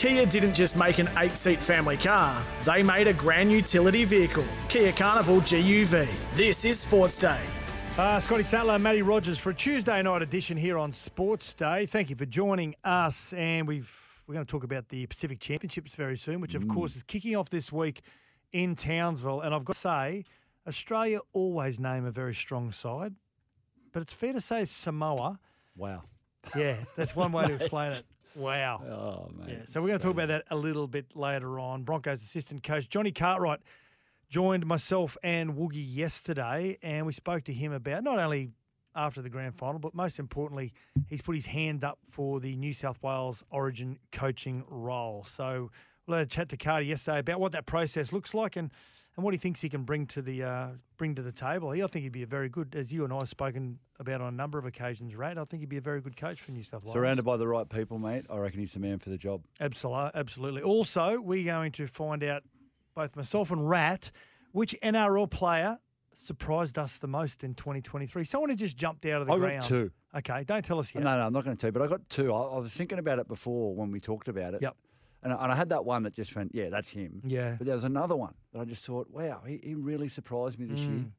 Kia didn't just make an eight seat family car, they made a grand utility vehicle, Kia Carnival GUV. This is Sports Day. Uh, Scotty Sattler, Matty Rogers for a Tuesday night edition here on Sports Day. Thank you for joining us, and we've we're going to talk about the Pacific Championships very soon, which of course is kicking off this week in Townsville. And I've got to say, Australia always name a very strong side, but it's fair to say Samoa. Wow. Yeah, that's one way to explain it. Wow. Oh, man. Yeah, so we're going to talk about that a little bit later on. Broncos assistant coach Johnny Cartwright joined myself and Woogie yesterday, and we spoke to him about not only after the grand final, but most importantly, he's put his hand up for the New South Wales Origin coaching role. So we'll have a chat to Carter yesterday about what that process looks like and. And what he thinks he can bring to the uh, bring to the table, he I think he'd be a very good, as you and I have spoken about on a number of occasions, Rat. I think he'd be a very good coach for New South Wales. Surrounded by the right people, mate. I reckon he's the man for the job. Absolutely, absolutely. Also, we're going to find out both myself and Rat which NRL player surprised us the most in 2023. Someone who just jumped out of the I got two. Okay, don't tell us yet. No, no, I'm not going to tell you, but I got two. I, I was thinking about it before when we talked about it. Yep. And I, and I had that one that just went, yeah, that's him. Yeah. But there was another one that I just thought, wow, he, he really surprised me this year. Mm.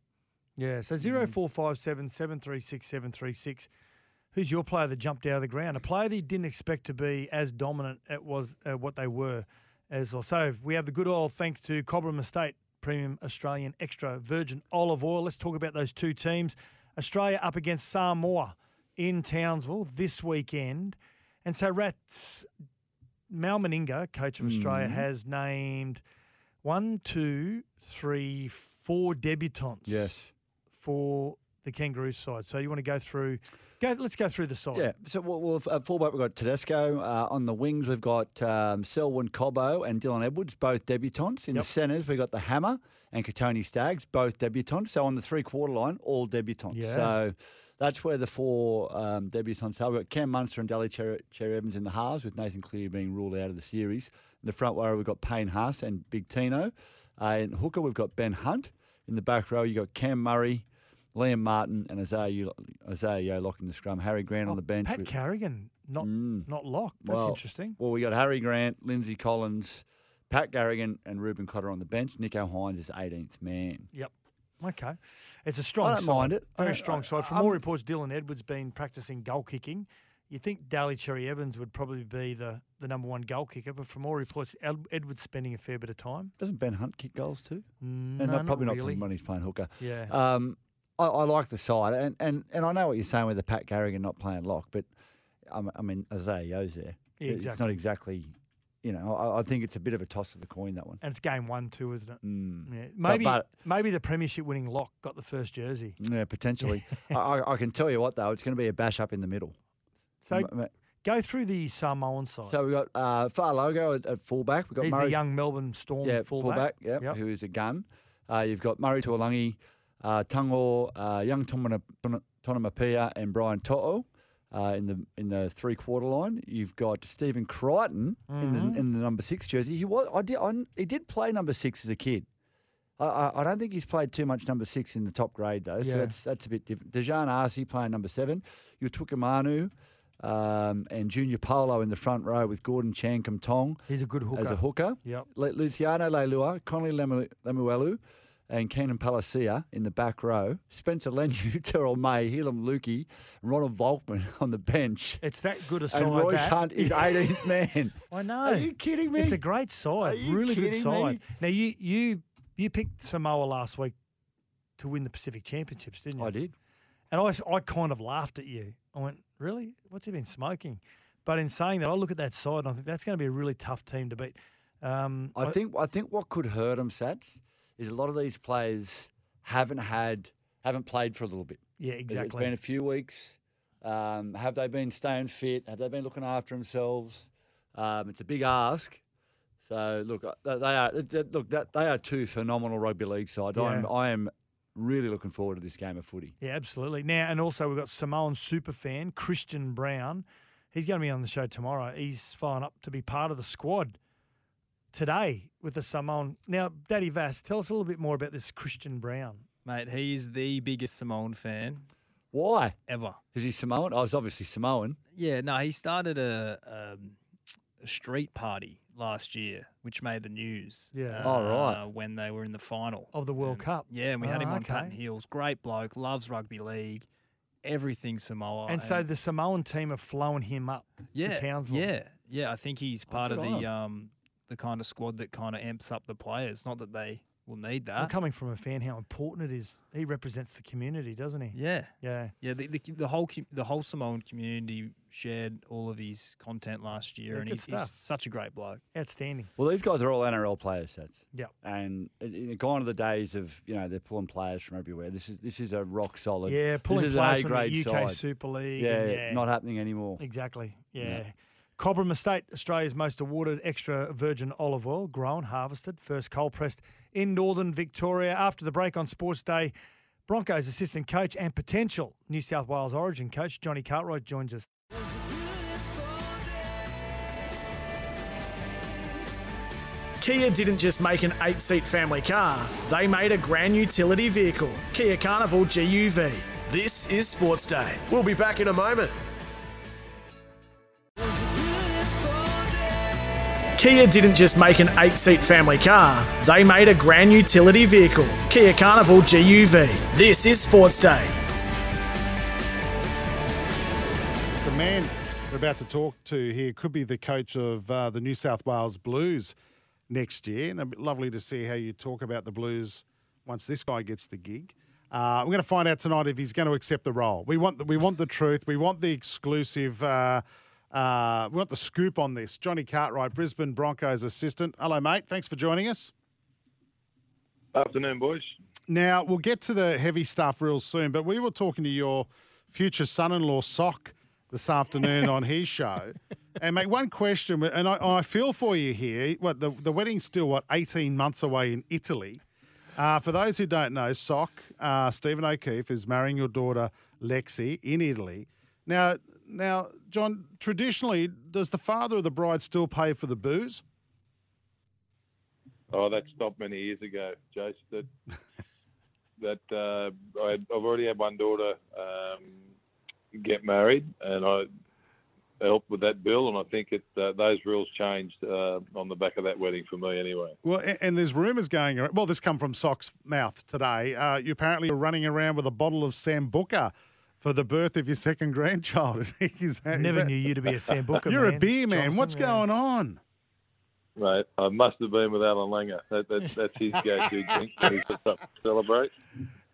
Yeah. So zero four five seven seven three six seven three six. Who's your player that jumped out of the ground? A player that you didn't expect to be as dominant at was uh, what they were as well. So we have the good oil thanks to Cobram Estate Premium Australian Extra Virgin Olive Oil. Let's talk about those two teams. Australia up against Samoa in Townsville this weekend. And so Rats Mal Meninga, coach of Australia, Mhm. has named one, two, three, four debutants Yes. for the Kangaroos side. So you want to go through? Go. Let's go through the side. Yeah. So we'll, we'll, at fullback, we've got Tedesco. Uh, on the wings, we've got um, Selwyn Cobbo and Dylan Edwards, both debutants. In Yep. the centres, we've got the Hammer and Kotoni Staggs, both debutants. So on the three quarter line, all debutants. Yeah. So that's where the four um, debutants are. We've got Cam Munster and Daly Cherry, Evans in the halves, with Nathan Cleary being ruled out of the series. In the front row, we've got Payne Haas and Big Tino. Uh, in hooker, we've got Ben Hunt. In the back row, you've got Cam Murray. Liam Martin and Isaiah, Isaiah locking the scrum. Harry Grant on Oh, the bench. Pat with- Carrigan, not Mm. not locked. That's Well, interesting. Well, we got Harry Grant, Lindsay Collins, Pat Carrigan, and Reuben Cotter on the bench. Nico Hynes is 18th man. Yep. Okay. It's a strong I don't side. mind it. Very strong side. From I'm- all reports, Dylan Edwards been practicing goal kicking. You think Daly Cherry Evans would probably be the, the number one goal kicker, but from all reports, Ed- Edwards spending a fair bit of time. Doesn't Ben Hunt kick goals too? Mm, and no, not, probably not really. when he's playing hooker. Yeah. Um, I, I like the side, and, and, and I know what you're saying with the Pat Carrigan not playing lock, but I mean- I mean Isaiah Yeo's there. Yeah, It's not exactly, you know. I, I think it's a bit of a toss of the coin that one. and it's game one too, isn't it? Mm. Yeah. Maybe but- maybe the premiership winning lock got the first jersey. Yeah, potentially. I, I, can tell you what though, it's going to be a bash up in the middle. So M- go through the Samoan side. So we've got uh, Faalogo at, at fullback. We've got He's Murray, the young Melbourne Storm yeah, fullback. yeah, Yep. who is a gun. Uh, you've got Murray Taulagi, uh, Tungo, uh, young Tomana- Tona- Tonamapia, and Brian To'o. Uh, in the in the three quarter line, you've got Stephen Crichton in, Mhm. the, in the number six jersey. He was I did I, he did play number six as a kid. I, I, I don't think he's played too much number six in the top grade though, so Yeah. that's that's a bit different. Dejan Arce playing number seven. You took Manu um, and Junior Paulo in the front row with Gordon Chankum Tong He's a good hooker. as a hooker. Yep. Le- Luciano Leilua, Connelly Lemu- Lemuelu, and Keenan Palasia in the back row. Spencer Leniu, Terrell May, Helam Lukey, Ronald Volkman on the bench. It's that good a side. And Royce that. Hunt is 18th man. I know. Are you kidding me? It's a great side, really good side. me? Now you you you picked Samoa last week to win the Pacific Championships, didn't you? I did. And I I kind of laughed at you. I went, really? What's he been smoking? But in saying that, I look at that side and I think that's going to be a really tough team to beat. Um, I think I think what could hurt them, Sats, is a lot of these players haven't had haven't played for a little bit. yeah, exactly. It's been a few weeks. Um, have they been staying fit? Have they been looking after themselves? Um, it's a big ask. So look, uh, they are look that they are two phenomenal rugby league sides. I am I am really looking forward to this game of footy. Yeah, absolutely. Now, and also we've got Samoan super fan Christian Brown. He's going to be on the show tomorrow. He's flying up to be part of the squad today with the Samoan. Now, Daddy Vass, tell us a little bit more about this Christian Brown. Mate, he is the biggest Samoan fan Why? ever. Is he Samoan? I was obviously Samoan. Yeah, no, he started a um, a street party last year, which made the news. Yeah. Oh, right. uh, When they were in the final Of the World And- Cup. Yeah, and we had Oh, him on okay. Patton Hills. Great bloke, loves rugby league, everything Samoa. and so the Samoan team have flown him up yeah, to Townsville. yeah, yeah. I think he's part of good on the um the kind of squad that kind of amps up the players. Not that they will need Well, that. coming from a fan, how important it is. He represents the community, doesn't he? yeah, Yeah. yeah. The, the, the whole the whole Samoan community shared all of his content last year, Yeah, and he's, he's such a great bloke. Outstanding. Well, these guys are all NRL players, sets. Yep. And it, it, gone are the days of you know they're pulling players from everywhere. This is this is a rock solid. Yeah, pulling this is players an A from the grade UK side. Super League. Yeah, and yeah, not happening anymore. Exactly. Yeah. Yeah. Cobram Estate, Australia's most awarded extra virgin olive oil, grown, harvested, first cold pressed in northern Victoria. After the break on Sports Day, Broncos assistant coach and potential New South Wales origin coach Johnny Cartwright joins us. Kia didn't just make an eight seat family car, they made a grand utility vehicle, Kia Carnival GUV. This is Sports Day. We'll be back in a moment. Kia didn't just make an eight seat family car, they made a grand utility vehicle, Kia Carnival GUV. This is Sports Day. The man we're about to talk to here could be the coach of uh, the New South Wales Blues next year. And it'd be lovely to see how you talk about the Blues once this guy gets the gig. Uh, we're going to find out tonight if he's going to accept the role. We want the, we want the truth. We want the exclusive. Uh, uh, we want the scoop on this. Johnny Cartwright, Brisbane Broncos assistant. Hello, mate. Thanks for joining us. Afternoon, boys. Now, we'll get to the heavy stuff real soon, but we were talking to your future son in law, Sock, this afternoon on his show. And, mate, one question, and I, I feel for you here. What the, the wedding's still, what, 18 months away in Italy. Uh, for those who don't know, Sock, uh, Stephen O'Keefe is marrying your daughter, Lexi, in Italy. Now, now, John, traditionally, does the father of the bride still pay for the booze? Oh, that stopped many years ago, Jace. That that uh, I, I've already had one daughter um, get married, and I helped with that bill, and I think it uh, those rules changed uh, on the back of that wedding for me, anyway. Well, a- and there's rumours going around. Well, this come from Sock's mouth today. Uh, you apparently are running around with a bottle of Sambuca for the birth of your second grandchild. Is, that- is Never that- knew you to be a Sambuca You're man. a beer man. Jonathan, What's yeah. going on? Right, I must have been with Allan Langer. That, that, that's his go-to drink when he's up to celebrate.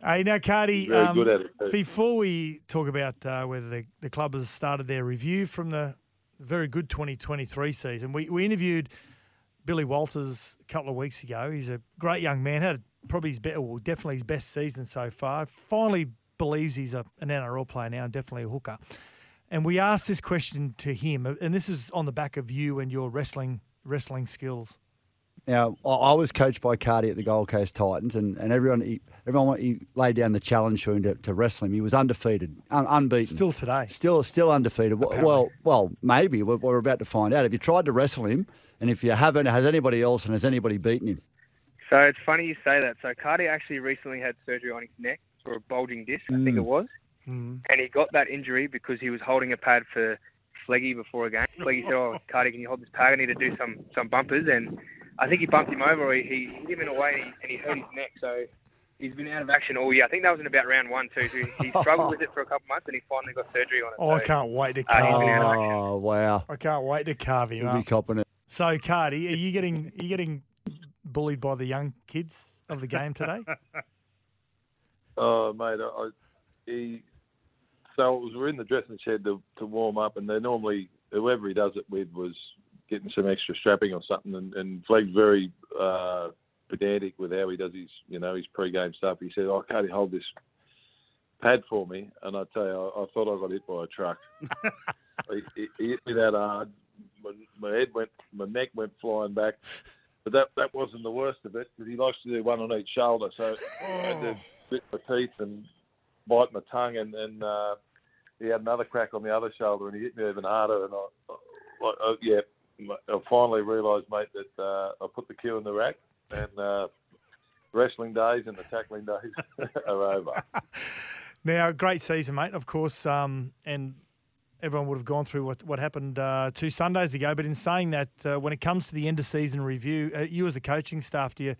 Hey, now, Cardi, very um, good at it. before we talk about uh, whether the, the club has started their review from the very good 2023 season, we, we interviewed Billy Walters a couple of weeks ago. He's a great young man, had probably his better, well, definitely his best season so far. Finally believes he's a, an NRL player now and definitely a hooker. And we asked this question to him, uh, and this is on the back of you and your wrestling wrestling skills. Now, I I was coached by Cardi at the Gold Coast Titans, and, and everyone he, everyone he laid down the challenge for him to, to wrestle him. He was undefeated, un, unbeaten, Still today. still still undefeated. Well- Apparently. Well, well, maybe we're, we're about to find out. If you tried to wrestle him, and if you haven't, has anybody else, and has anybody beaten him? So it's funny you say that. So Cardi actually recently had surgery on his neck for a bulging disc, I think Mm. it was, Mm. and he got that injury because he was holding a pad for Fleggy before a game. Fleggy said, "Oh, Cardi, can you hold this pad? I need to do some some bumpers." And I think he bumped him over. Or he, he hit him in a way, and he, and he hurt his neck. So he's been out of action all year. I think that was in about round one too. So he struggled with it for a couple months, and he finally got surgery on it. Oh, I can't wait to Uh, he's carve been him out of up. action. Oh wow, I can't wait to carve him he'll be copping it. So, Cardi, are you getting are you getting bullied by the young kids of the game today? Oh, mate, I, he. So it was, we're in the dressing shed to, to warm up, and they normally whoever he does it with was getting some extra strapping or something. And, and Fleg's very uh, pedantic with how he does his, you know, his pre-game stuff. He said, "Oh, can't you hold this pad for me?" And I tell you, I, I thought I got hit by a truck. he, he, he hit me that hard. My, my head went, my neck went flying back. But that that wasn't the worst of it because he likes to do one on each shoulder. So I had to bit my teeth and bite my tongue, and, and uh, he had another crack on the other shoulder, and he hit me even harder. And I, I, I yeah, I finally realised, mate, that uh, I put the cue in the rack, and uh, wrestling days and the tackling days are over. now, great season, mate. Of course, um, and everyone would have gone through what, what happened uh, two Sundays ago. But in saying that, uh, when it comes to the end of season review, uh, you as a coaching staff, do you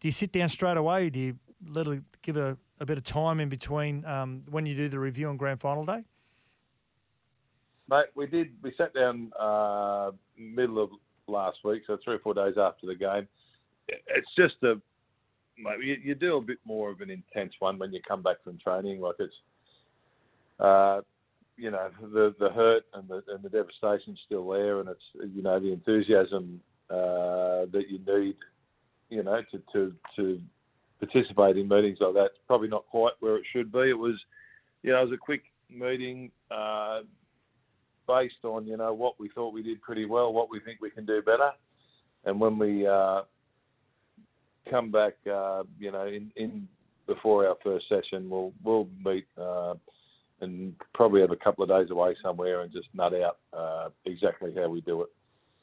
do you sit down straight away? Do you it, give a, a bit of time in between um, when you do the review on grand final day? Mate, we did. We sat down uh, middle of last week, so three or four days after the game. It's just a, mate, you, you do a bit more of an intense one when you come back from training. Like it's, uh, you know, the the hurt and the and the devastation's still there, and it's you know the enthusiasm uh, that you need, you know, to to to participate in meetings like that. It's probably not quite where it should be. It was, you know, it was a quick meeting. Uh, based on you know what we thought we did pretty well, what we think we can do better, and when we uh, come back, uh, you know, in, in before our first session, we'll we'll meet uh, and probably have a couple of days away somewhere and just nut out uh, exactly how we do it.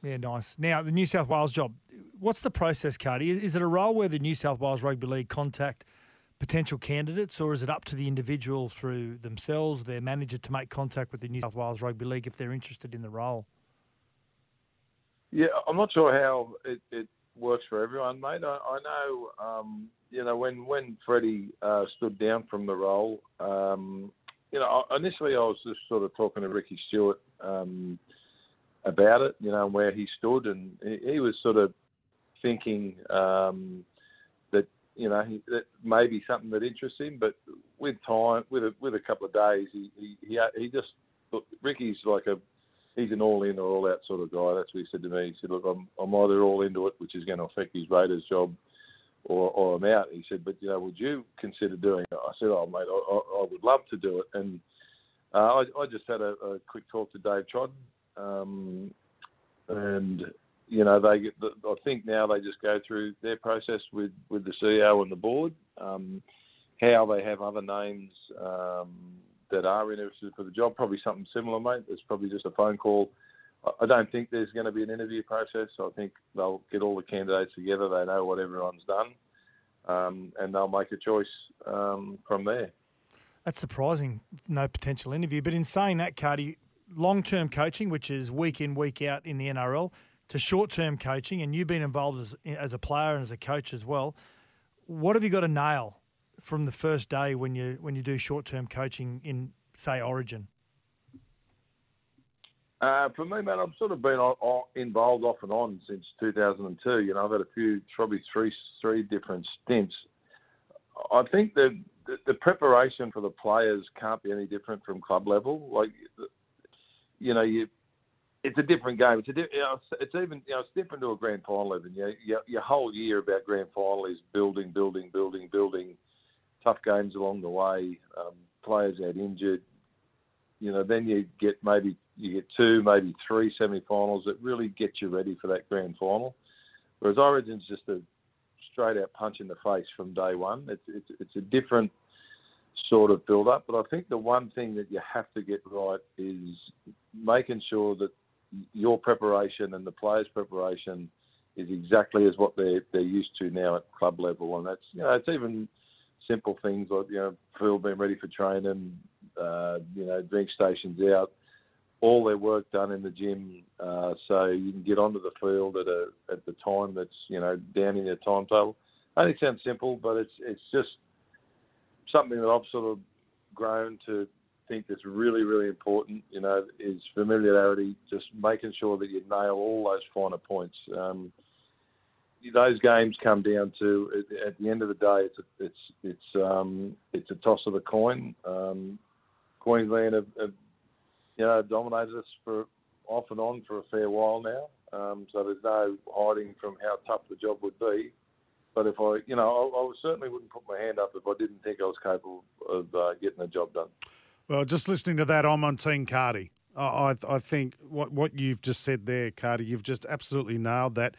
Yeah, nice. Now the New South Wales job. What's the process, Cardi? Is it a role where the New South Wales Rugby League contact? potential candidates, or is it up to the individual through themselves, their manager, to make contact with the New South Wales Rugby League if they're interested in the role? Yeah, I'm not sure how it, it works for everyone, mate. I, I know, um, you know, when when Freddie uh, stood down from the role, um, you know, initially I was just sort of talking to Ricky Stuart. um, about it, you know, and where he stood, and he, he was sort of thinking um, that you know, he, that may be something that interests him. But with time, with a with a couple of days, he he he, he just look, Ricky's like a he's an all in or all out sort of guy. That's what he said to me. He said, look, I'm I'm either all into it, which is going to affect his Raiders job, or or I'm out. He said, but you know, would you consider doing it? I said, oh mate, I, I, I would love to do it. And uh, I I just had a, a quick talk to Dave Trodden. Um, and you know, they get. I think now they just go through their process with with the CEO and the board. Um, how they have other names um, that are interested for the job, probably something similar, mate. It's probably just a phone call. I don't think there's going to be an interview process. I think they'll get all the candidates together. They know what everyone's done, um, and they'll make a choice um, from there. That's surprising. No potential interview, but in saying that, Cardi, long-term coaching, which is week in week out in the NRL to short term coaching, and you've been involved as, as a player and as a coach as well. What have you got to nail from the first day when you when you do short term coaching in say Origin? Uh, for me, man, I've sort of been involved off and on since 2002. You know, I've had a few, probably three three different stints. I think the, the the preparation for the players can't be any different from club level. Like, you know, you it's a different game. It's a di- it's even you know it's different to a grand final. Even you know, your, your whole year about grand final is building, building, building, building. Tough games along the way. Um, players out injured. You know, then you get maybe you get two, maybe three semi-finals that really get you ready for that grand final. Whereas Origin's just a straight out punch in the face from day one. It's it's, it's a different sort of build up. But I think the one thing that you have to get right is making sure that your preparation and the players' preparation is exactly as what they're they're used to now at club level, and that's you know it's even simple things like you know field being ready for training, uh, you know drink stations out, all their work done in the gym, uh, so you can get onto the field at a at the time that's you know down in your timetable. It sounds simple, but it's it's just something that I've sort of grown to think that's really, really important, you know, is familiarity, just making sure that you nail all those finer points. Um, those games come down to at the end of the day, it's a, it's it's um, it's a toss of the coin. Um, Queensland have, have, you know dominated us for off and on for a fair while now, um, so there's no hiding from how tough the job would be. But if I, you know, I, I certainly wouldn't put my hand up if I didn't think I was capable of uh, getting the job done. Well, just listening to that, I'm on Team Cardi. I, I think what, what you've just said there, Cardi, you've just absolutely nailed that.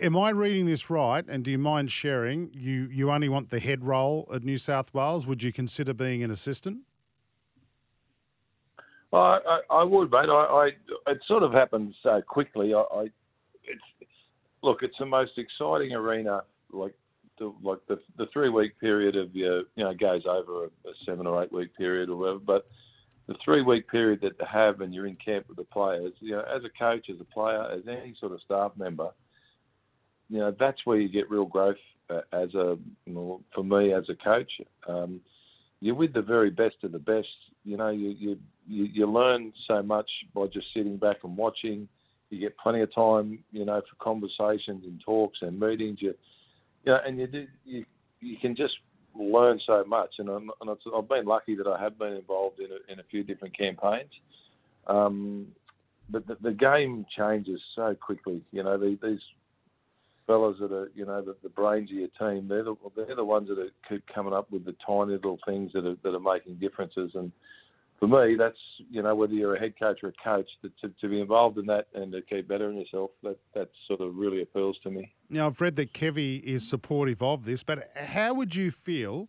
Am I reading this right? And do you mind sharing? You you only want the head role at New South Wales. Would you consider being an assistant? I, I, I would, mate. I, I, it sort of happens so quickly. I, I, it's look, it's the most exciting arena like the like the the three week period of your you know goes over a, a seven or eight week period or whatever. But the three week period that they have and you're in camp with the players, you know, as a coach, as a player, as any sort of staff member, you know, that's where you get real growth uh, as a, you know, for me as a coach. Um, you're with the very best of the best. You know, you, you you you learn so much by just sitting back and watching. You get plenty of time, you know, for conversations and talks and meetings. You, you know, and you do you you can just learn so much. And, I'm, and I've been lucky that I have been involved in a, in a few different campaigns. Um, but the, the game changes so quickly. You know, the, these fellas that are, you know, the, the brains of your team, they're the, they're the ones that are keep coming up with the tiny little things that are, that are making differences. And for me, that's, you know, whether you're a head coach or a coach, to, to, to be involved in that and to keep bettering yourself, that, that sort of really appeals to me. Now, I've read that Kevy is supportive of this, but how would you feel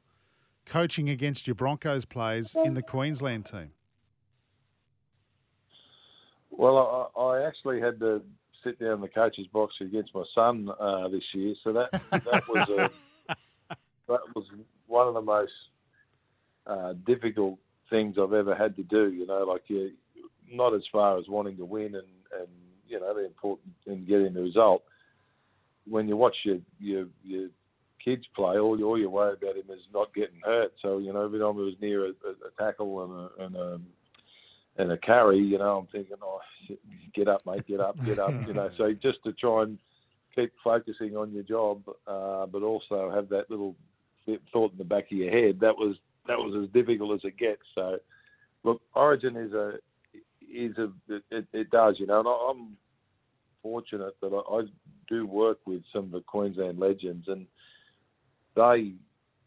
coaching against your Broncos players in the Queensland team? Well, I, I actually had to sit down in the coach's box against my son uh, this year, so that that was a, that was one of the most uh, difficult things I've ever had to do. You know, like you, not as far as wanting to win and and you know the important in getting the result. When you watch your your your kids play, all you all you worry about him is not getting hurt. So you know, every time he was near a, a, tackle and a, and a and a carry, you know, I'm thinking, oh, get up, mate, get up, get up. you know, so just to try and keep focusing on your job, uh, but also have that little thought in the back of your head. That was that was as difficult as it gets. So, look, Origin is a is a it, it does, you know, and I'm fortunate that I, I do work with some of the Queensland legends, and they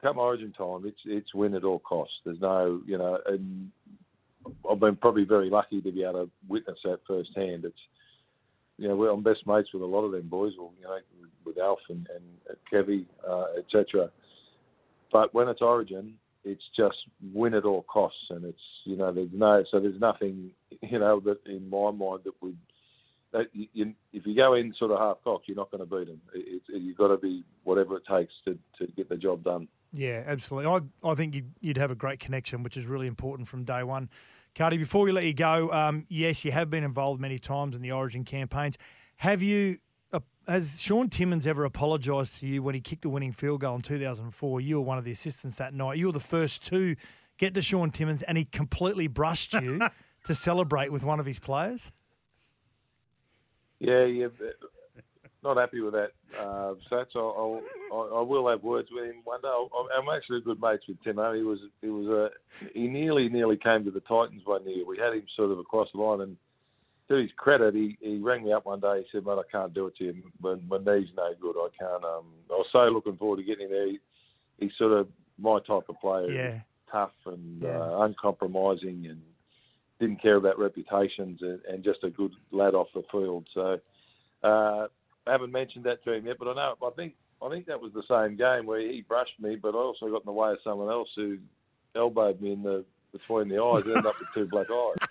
come Origin time, it's it's win at all costs. There's no, you know, and I've been probably very lucky to be able to witness that firsthand. It's you know, I'm best mates with a lot of them boys, or you know, with Alf and, and Kevy, uh, etc. But when it's Origin, it's just win at all costs, and it's you know there's no so there's nothing you know that in my mind that would that you, you, if you go in sort of half cocked, you're not going to beat them. It, it, you've got to be whatever it takes to, to get the job done. Yeah, absolutely. I I think you'd, you'd have a great connection, which is really important from day one. Cardi, before we let you go, um, yes, you have been involved many times in the Origin campaigns. Have you has Shaun Timmins ever apologised to you when he kicked the winning field goal in 2004? You were one of the assistants that night. You were the first to get to Shaun Timmins, and he completely brushed you to celebrate with one of his players. Yeah, yeah, not happy with that, uh, Sats. I'll, I'll, I will have words with him one day. I'm actually a good mates with Timo. He was, he was, a, he nearly, nearly came to the Titans one year. We had him sort of across the line, and to his credit, he, he rang me up one day. He said, "Mate, I can't do it to you. My, my knee's no good. I can't." Um, I was so looking forward to getting him there. He, he's sort of my type of player. Yeah. Tough and yeah. uh, uncompromising, and didn't care about reputations, and, and just a good lad off the field. So, uh, I haven't mentioned that to him yet, but I know. I think I think that was the same game where he brushed me, but I also got in the way of someone else who elbowed me in the between the eyes, ended up with two black eyes.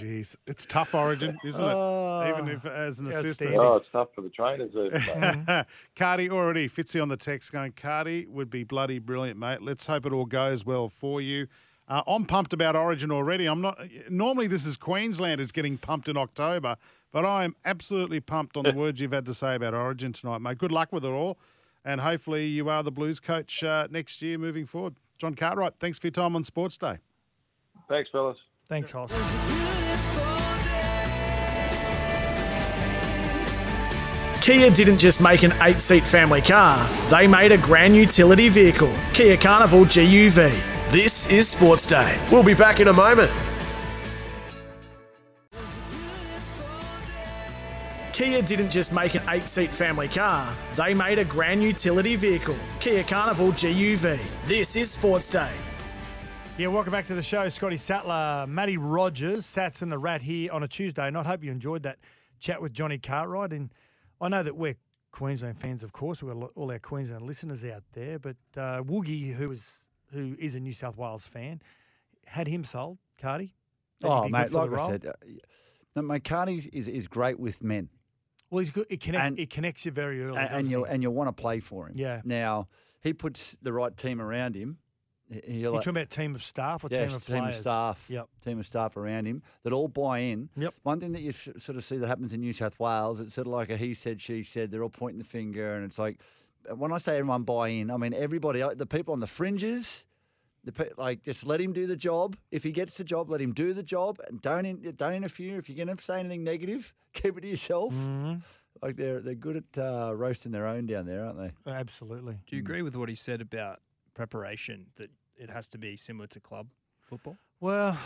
Jeez, it's tough origin, isn't it? Oh, Even if as an assistant. Oh, it's tough for the trainers. Mm-hmm. Cardi already Fitzy on the text going. Cardi would be bloody brilliant, mate. Let's hope it all goes well for you. Uh, I'm pumped about Origin already. I'm not. Normally, this is Queensland is getting pumped in October, but I am absolutely pumped on the words you've had to say about Origin tonight, mate. Good luck with it all, and hopefully you are the Blues coach uh, next year moving forward. John Cartwright, thanks for your time on Sports Day. Thanks, fellas. Thanks, Hoss. Kia didn't just make an eight seat family car, they made a grand utility vehicle, Kia Carnival GUV. This is Sports Day. We'll be back in a moment. Kia didn't just make an eight seat family car, they made a grand utility vehicle, Kia Carnival GUV. This is Sports Day. Yeah, welcome back to the show. Scotty Sattler, Matty Rogers, Sats and the Rat here on a Tuesday. And I hope you enjoyed that chat with Johnny Cartwright. And I know that we're Queensland fans, of course. We've got all our Queensland listeners out there. But uh, Woogie, who is who is a New South Wales fan, had him sold. Cardi. Oh, mate, like I said, uh, no, mate, Cardi is, is great with men. Well, he's good. It, connect, and, it connects you very early, and, and you and you want to play for him. Yeah. Now he puts the right team around him You're like- talking about team of staff or yes, team of players? team players? of staff, Yep. team of staff around him that all buy in. Yep. One thing that you s- sort of see that happens in New South Wales, it's sort of like a he said, she said. They're all pointing the finger, and it's like when I say everyone buy in, I mean everybody. uh, The people on the fringes, the pe- like just let him do the job. If he gets the job, let him do the job, and don't in, don't interfere. If you're going to say anything negative, keep it to yourself. Mhm. Like they're they're good at uh, roasting their own down there, aren't they? Absolutely. Do you agree with what he said about preparation that it has to be similar to club football? Well,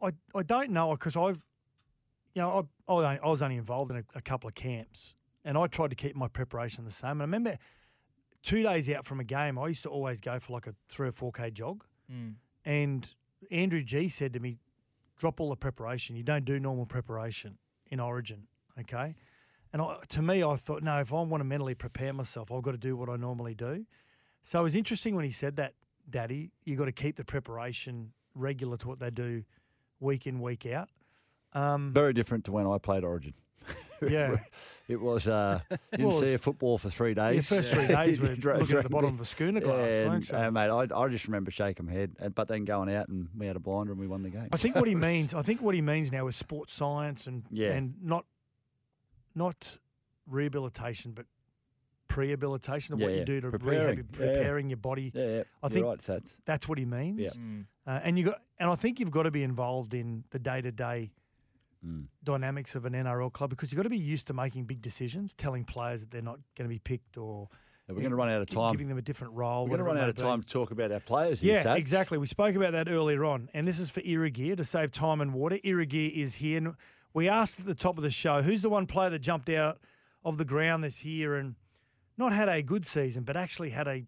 I, I don't know because I've, you know, I, I was only- I was only involved in a, a couple of camps and I tried to keep my preparation the same. And I remember two days out from a game, I used to always go for like a three or 4K jog. Mm. And Andrew G said to me, drop all the preparation. You don't do normal preparation in Origin, okay? And I, to me, I thought, no, if I want to mentally prepare myself, I've got to do what I normally do. So it was interesting when he said that, Daddy. You got to keep the preparation regular to what they do week in, week out. Um, Very different to when I played Origin. Yeah. it was. Uh, didn't Well, see a football for three days. the first three days were Dra- looking at the bottom of a schooner glass, Yeah, weren't and, you? uh, mate, I, I just remember shaking my head, but then going out and we had a blinder and we won the game. I think what he means, I think what he means now is sports science and Yeah. and not not rehabilitation, but prehabilitation of what Yeah, you do to preparing, rehab, yeah. preparing your body. yeah, yeah, I you're think right, Sats. that's what he means. Yeah. Uh, and you got, and I think you've got to be involved in the day to day Mm. dynamics of an NRL club because you've got to be used to making big decisions, telling players that they're not going to be picked or Yeah, we're going to run out of time. giving them a different role. We're going to run out may of be. time to talk about our players. here, Yeah, Sats. exactly. We spoke about that earlier on, and this is for Irrigear to save time and water. Irrigear is here. And we asked at the top of the show, who's the one player that jumped out of the ground this year and not had a good season, but actually had a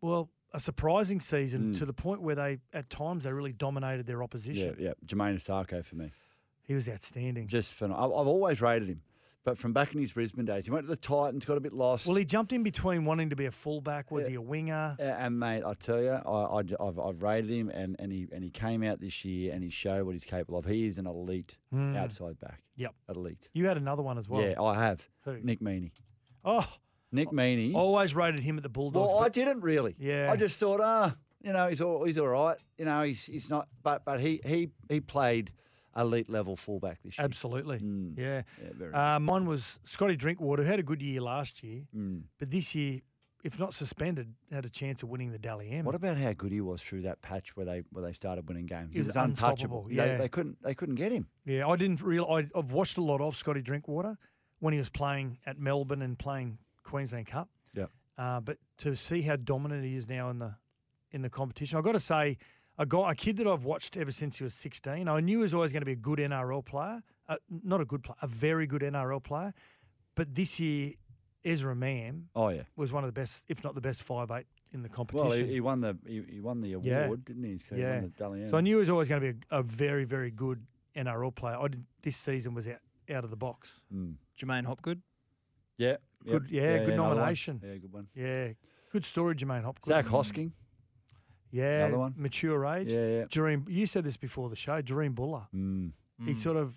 well a surprising season Mm. to the point where they at times they really dominated their opposition. yeah. yeah. Jamayne Isaako for me. He was outstanding. Just phenomenal. I've always rated him, but from back in his Brisbane days, he went to the Titans, got a bit lost. well, he jumped in between wanting to be a fullback. Was Yeah. he a winger? And mate, I tell you, I, have I've rated him, and, and he and he came out this year, and he showed what he's capable of. He is an elite Mm. outside back. Yep. elite. You had another one as well. yeah, I have. Who? Nick Meaney. Oh, Nick Meaney. always rated him at the Bulldogs. well, I didn't really. Yeah. I just thought, ah, you know, he's all he's all right. You know, he's he's not. But but he he he played elite level fullback this year. Absolutely. Mm. Yeah. Yeah. Uh, mine was Scotty Drinkwater, who had a good year last year, Mm. but this year, if not suspended, had a chance of winning the Dally M. What about how good he was through that patch where they where they started winning games? He was untouchable. unstoppable, They- yeah. they couldn't they couldn't get him. yeah, I didn't real. I, I've watched a lot of Scotty Drinkwater when he was playing at Melbourne and playing Queensland Cup. Yeah. Uh, but to see how dominant he is now in the in the competition, I've got to say, a guy, a kid that I've watched ever since he was 16. I knew he was always going to be a good NRL player, uh, not a good player, a very good NRL player. But this year, Ezra Mam Oh yeah. was one of the best, if not the best, five eight in the competition. Well, he, he won the he, he won the award, Yeah. didn't he? So he Yeah. won the So I knew he was always going to be a, a very, very good NRL player. I did, this season was out, out of the box. Mm. J'maine Hopgood. Yeah. Good- yep. yeah, good nomination. Yeah, good one. Yeah, good story, Jermaine Hopkins. Zac Hosking. yeah, another one. mature age. Yeah, yeah. Dream, you said this before the show. Dream Bula. Mm. He sort of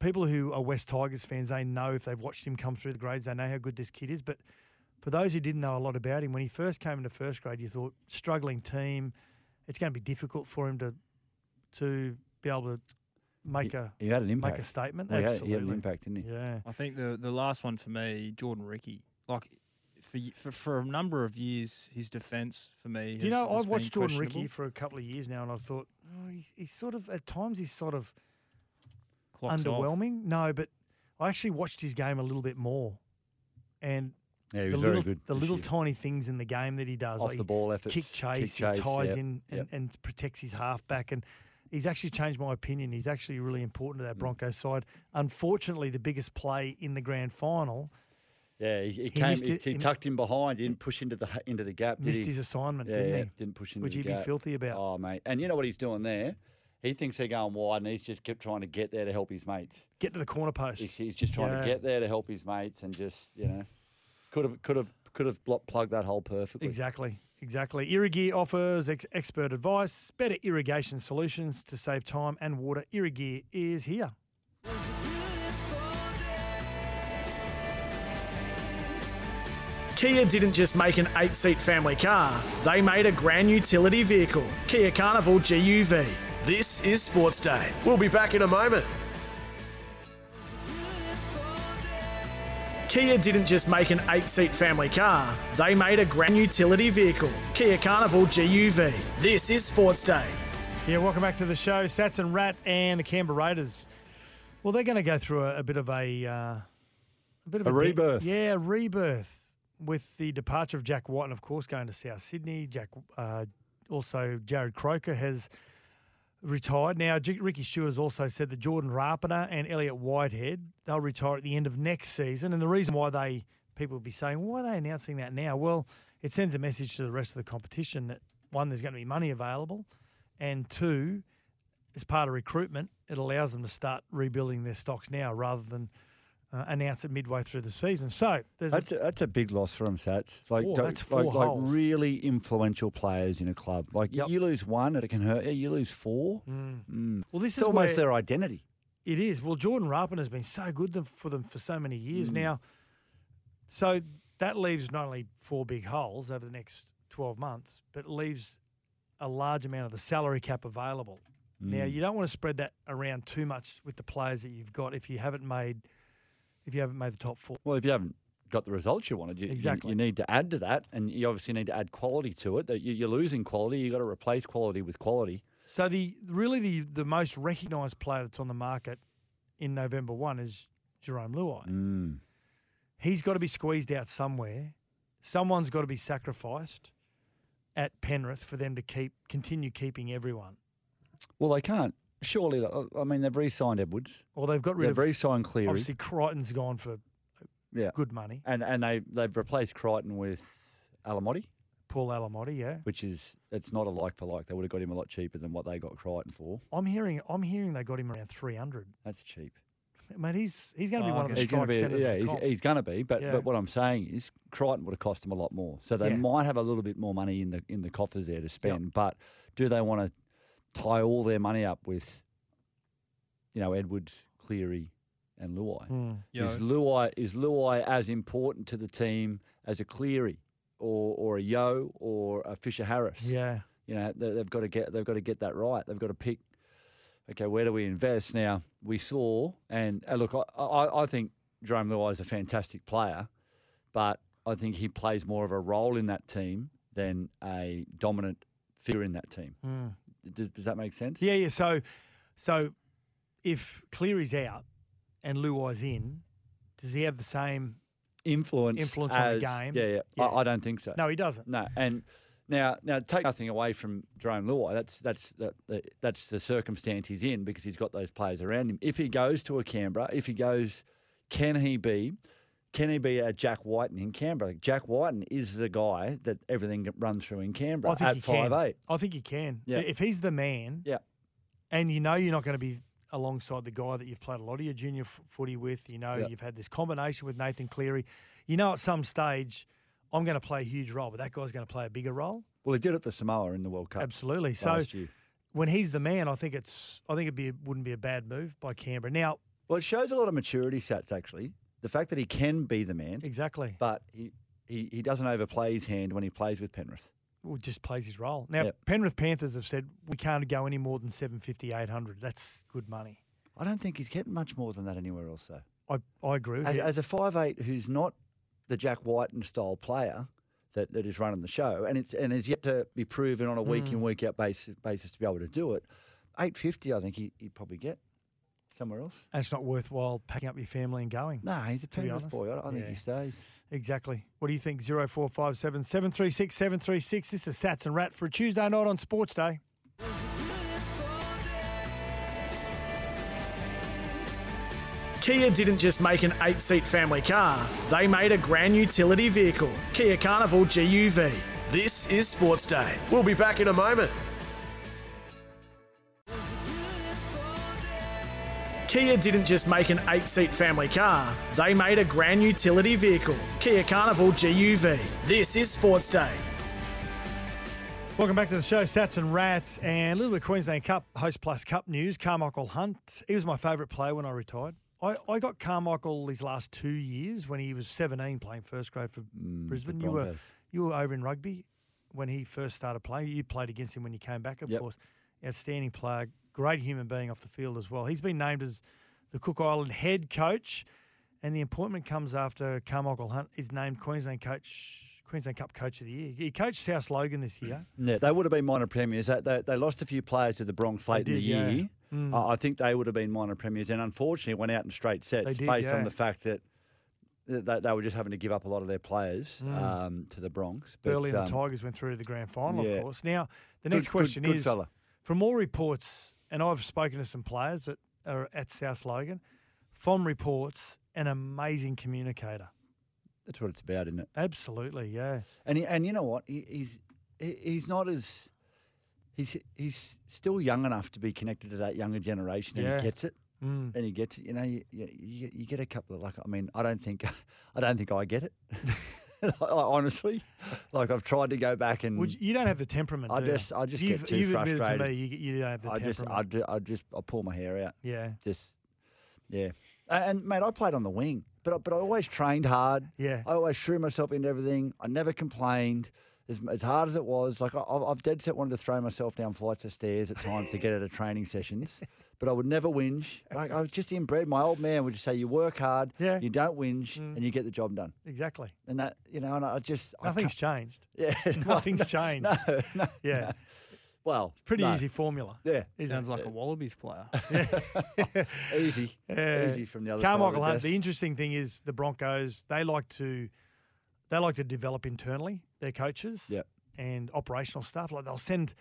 people who are West Tigers fans, they know if they've watched him come through the grades, they know how good this kid is. But for those who didn't know a lot about him, when he first came into first grade, you thought struggling team. It's going to be difficult for him to to be able to make a He had an impact. make a statement. Well, Absolutely. he had an impact, didn't he? Yeah. I think the the last one for me, Jordan Riki. Like for for, for a number of years, his defence for me. Do you know, has I've watched Jordan Riki for a couple of years now, and I thought oh, he's, he's sort of at times he's sort of Clocks off. underwhelming. No, but I actually watched his game a little bit more, and Yeah, he the was little very good. the little year. tiny things in the game that he does, off like the ball efforts, kick chase, chase, he ties yep, in and, yep. and protects his halfback, and he's actually changed my opinion. He's actually really important to that hmm. Broncos side. Unfortunately, the biggest play in the grand final Yeah, he, he, He came. He, it- he tucked him behind. He didn't push into the into the gap. Did missed his assignment, yeah, didn't yeah, he? didn't push into Would you be filthy about? Oh mate, and you know what he's doing there? He thinks they're going wide, and he's just kept trying to get there to help his mates. Get to the corner post. He's, he's just trying Yeah. to get there to help his mates, and just you know, could have could have could have plugged that hole perfectly. Exactly, exactly. Irrigear offers ex- expert advice, better irrigation solutions to save time and water. Irrigear is here. Kia didn't just make an eight seat family car, they made a grand utility vehicle, Kia Carnival GUV. This is Sports Day. We'll be back in a moment. Kia didn't just make an eight seat family car, they made a grand utility vehicle, Kia Carnival GUV. This is Sports Day. Yeah, welcome back to the show. Sats and Rat and the Canberra Raiders. Well, they're going to go through a, a bit of a, uh, a bit of A de- rebirth. yeah, a rebirth with the departure of Jack Wighton, and of course going to South Sydney. Jack, uh, also Jarrod Croker has retired. Now, J- Ricky Stuart has also said that Jordan Rapana and Elliott Whitehead they'll retire at the end of next season. And the reason why they people will be saying, why are they announcing that now? Well, it sends a message to the rest of the competition that one, there's going to be money available, and two, as part of recruitment, it allows them to start rebuilding their stocks now rather than uh, announce it midway through the season. So there's That's a, that's a big loss for them, Sats. Like, Four, that's four like, like really influential players in a club. Like Yep. you lose one, and it can hurt you. You lose four. Mm. Mm. well, this It's is almost their identity. It is. Well, Jordan Rapana has been so good for them for so many years Mm. now. So that leaves not only four big holes over the next 12 months, but leaves a large amount of the salary cap available. Now, Mm. you don't want to spread that around too much with the players that you've got if you haven't made if you haven't made the top four. Well, if you haven't got the results you wanted, you, you- Exactly. you, need to add to that, and you obviously need to add quality to it. That you, you're losing quality, you've got to replace quality with quality. So the really the the most recognised player that's on the market in November one is Jarome Luai. Mm. He's got to be squeezed out somewhere. Someone's got to be sacrificed at Penrith for them to keep continue keeping everyone. Well, they can't. Surely, I mean, they've re-signed Edwards. Well, they've got rid They've of re-signed Cleary. obviously Crichton's gone for Yeah. good money. And and they they've replaced Crichton with Alamoti, Paul Alamoti, yeah. which is it's not a like for like. They would have got him a lot cheaper than what they got Crichton for. I'm hearing I'm hearing they got him around three hundred. That's cheap. Mate, he's he's going to be Oh, one of the He's strike centres. yeah, he's, he's going to be. But Yeah. but what I'm saying is Crichton would have cost them a lot more. So they Yeah. might have a little bit more money in the in the coffers there to spend. But do they want to tie all their money up with, you know, Edwards, Cleary, and Luai? Yo, Is Luai is Luai as important to the team as a Cleary or or a Yeo or a Fisher Harris? Yeah. You know, they, they've got to get they've got to get that right. They've got to pick. Okay, where do we invest now? We saw, and uh, look, I, I, I think Jarome Luai is a fantastic player, but I think he plays more of a role in that team than a dominant figure in that team. Hmm. Does, does that make sense? Yeah, yeah. So, so if Cleary's out and Luai's in, does he have the same? Influence, Influence on the game? Yeah, yeah. Yeah. I, I don't think so. No, he doesn't. No, and now, now take nothing away from Jarome Luai. That's that's the, that's the circumstance he's in because he's got those players around him. If he goes to a Canberra, if he goes, can he be? Can he be a Jack Wighton in Canberra? Jack Wighton is the guy that everything runs through in Canberra I think at he can. five eight. I think he can. Yeah. If he's the man, Yeah. and you know you're not going to be alongside the guy that you've played a lot of your junior f- footy with, you know Yeah. you've had this combination with Nathan Cleary, you know at some stage I'm going to play a huge role, but that guy's going to play a bigger role. Well, he did it for Samoa in the World Cup Absolutely. So year. when he's the man, I think it's I think it'd be wouldn't be a bad move by Canberra. Now, Well, it shows a lot of maturity stats actually. The fact that he can be the man, exactly, but he, he, he doesn't overplay his hand when he plays with Penrith. well, just plays his role. Now, Yep. Penrith Panthers have said we can't go any more than 750, 800. That's good money. I don't think he's getting much more than that anywhere else though. I, I agree with as, you. as a five eight who's not the Jack Wighton style player that, that is running the show, and it's and is yet to be proven on a week Mm. in week out basis, basis to be able to do it. Eight fifty, I think he, he'd probably get somewhere else. and it's not worthwhile packing up your family and going. No, he's a To Penrith boy. I, I think yeah. he stays. Exactly. What do you think? 0457 736 736. This is Sats and Rat for a Tuesday night on Sports Day. Kia didn't just make an eight seat family car, they made a grand utility vehicle, Kia Carnival GUV. This is Sports Day. We'll be back in a moment. Kia didn't just make an eight seat family car, they made a grand utility vehicle, Kia Carnival GUV. This is Sports Day. Welcome back to the show, Sats and Rats, and a little bit of Queensland Cup Host Plus Cup news. Carmichael Hunt, he was my favourite player when I retired. I, I got Carmichael his last two years when he was 17 playing first grade for Mm, Brisbane. You were you were over in rugby when he first started playing. You played against him when you came back, of Yep. course. Outstanding player, great human being off the field as well. He's been named as the Cook Island head coach, and the appointment comes after Carmichael Hunt is named Queensland coach, Queensland Cup coach of the year. He coached South Logan this year. Yeah, they would have been minor premiers. They, they, they lost a few players to the Bronx late in the yeah. year. Mm. I I think they would have been minor premiers, and unfortunately went out in straight sets did, based yeah. on the fact that they, they were just having to give up a lot of their players Mm. um, to the Bronx. Burleigh and um, the Tigers went through to the grand final, yeah. of course. Now, the good- next question good, good is fella. from all reports, and I've spoken to some players that are at South Logan, from reports, an amazing communicator. That's what it's about, isn't it? Absolutely, yeah. And he, and you know what? He, he's he, he's not as he's he's still young enough to be connected to that younger generation, and Yeah. he gets it. Mm. And he gets it. You know, you, you, you you get a couple of like. I mean, I don't think I don't think I get it. Honestly, like I've tried to go back and Would you, you don't have the temperament. I do you? just I just you've, get too you've admitted to me you, you don't have the I just temperament. I, do, I just I pull my hair out. yeah, Just yeah. A- And, mate, I played on the wing, but I- but I always trained hard. yeah. I always threw myself into everything. I never complained. As, as hard as it was, like I, I've I've dead set wanted to throw myself down flights of stairs at times to get out of training sessions, but I would never whinge. Like I was just inbred. My old man would just say, "You work hard, Yeah. you don't whinge, Mm. and you get the job done." Exactly. And that, you know, and I just I Nothing's can't- changed. yeah, Nothing's changed. No, no, Yeah. no. Well, it's Pretty no. easy formula. Yeah, Isn't Sounds it? like a Wallabies player. easy, Yeah. easy from the other side. Carmichael of the Hunt. The interesting thing is the Broncos. They like to, they like to develop internally their coaches. Yep. And operational staff. Like they'll send,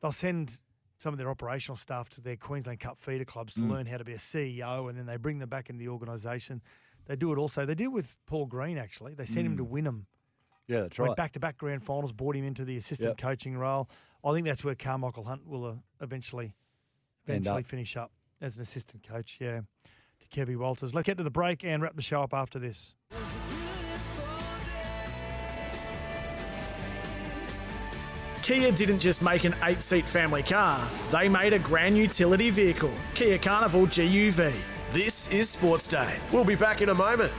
they'll send some of their operational staff to their Queensland Cup feeder clubs to Mm. learn how to be a CEO, and then they bring them back into the organisation. They do it also. They did it with Paul Green actually. They sent him to Mm. Wynnum. yeah, that's right. Went back to back grand finals, brought him into the assistant Yep. coaching role. I think that's where Carmichael Hunt will uh, eventually, eventually up. finish up as an assistant coach. Yeah, to Kevy Walters. Let's get to the break and wrap the show up after this. Kia didn't just make an eight seat family car, they made a grand utility vehicle, Kia Carnival GUV. This is Sports Day. We'll be back in a moment.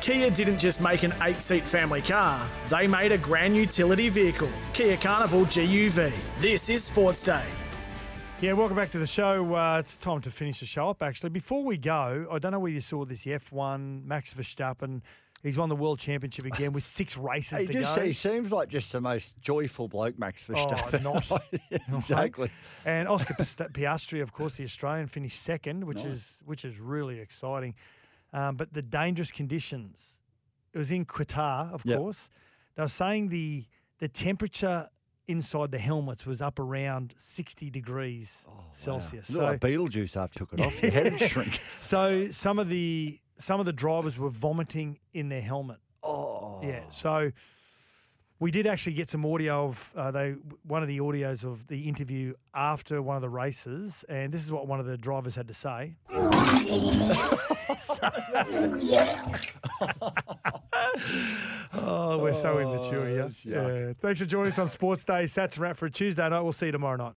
Kia didn't just make an eight seat family car, they made a grand utility vehicle, Kia Carnival GUV. This is Sports Day. Yeah, welcome back to the show. Uh, it's time to finish the show up, actually. Before we go, I don't know whether you saw this F1, Max Verstappen. He's won the world championship again with six races He to just go. he seems like just the most joyful bloke, Max Verstappen. Oh, Verstappen. not. Exactly. And Oscar Piastri, of course, the Australian, finished second, which Nice. is which is really exciting. Um, but the dangerous conditions, it was in Qatar, of Yep. course. They were saying the the temperature inside the helmets was up around sixty degrees Celsius. Look like So, Beetlejuice after took it off. Your head shrink. so some of the some of the drivers were vomiting in their helmet. Oh, Yeah. So we did actually get some audio of uh, they one of the audios of the interview after one of the races, and this is what one of the drivers had to say. oh, we're so immature that's yuck. Yeah. Thanks for joining us on Sports Day. Sats wrap for a Tuesday night. We'll see you tomorrow night.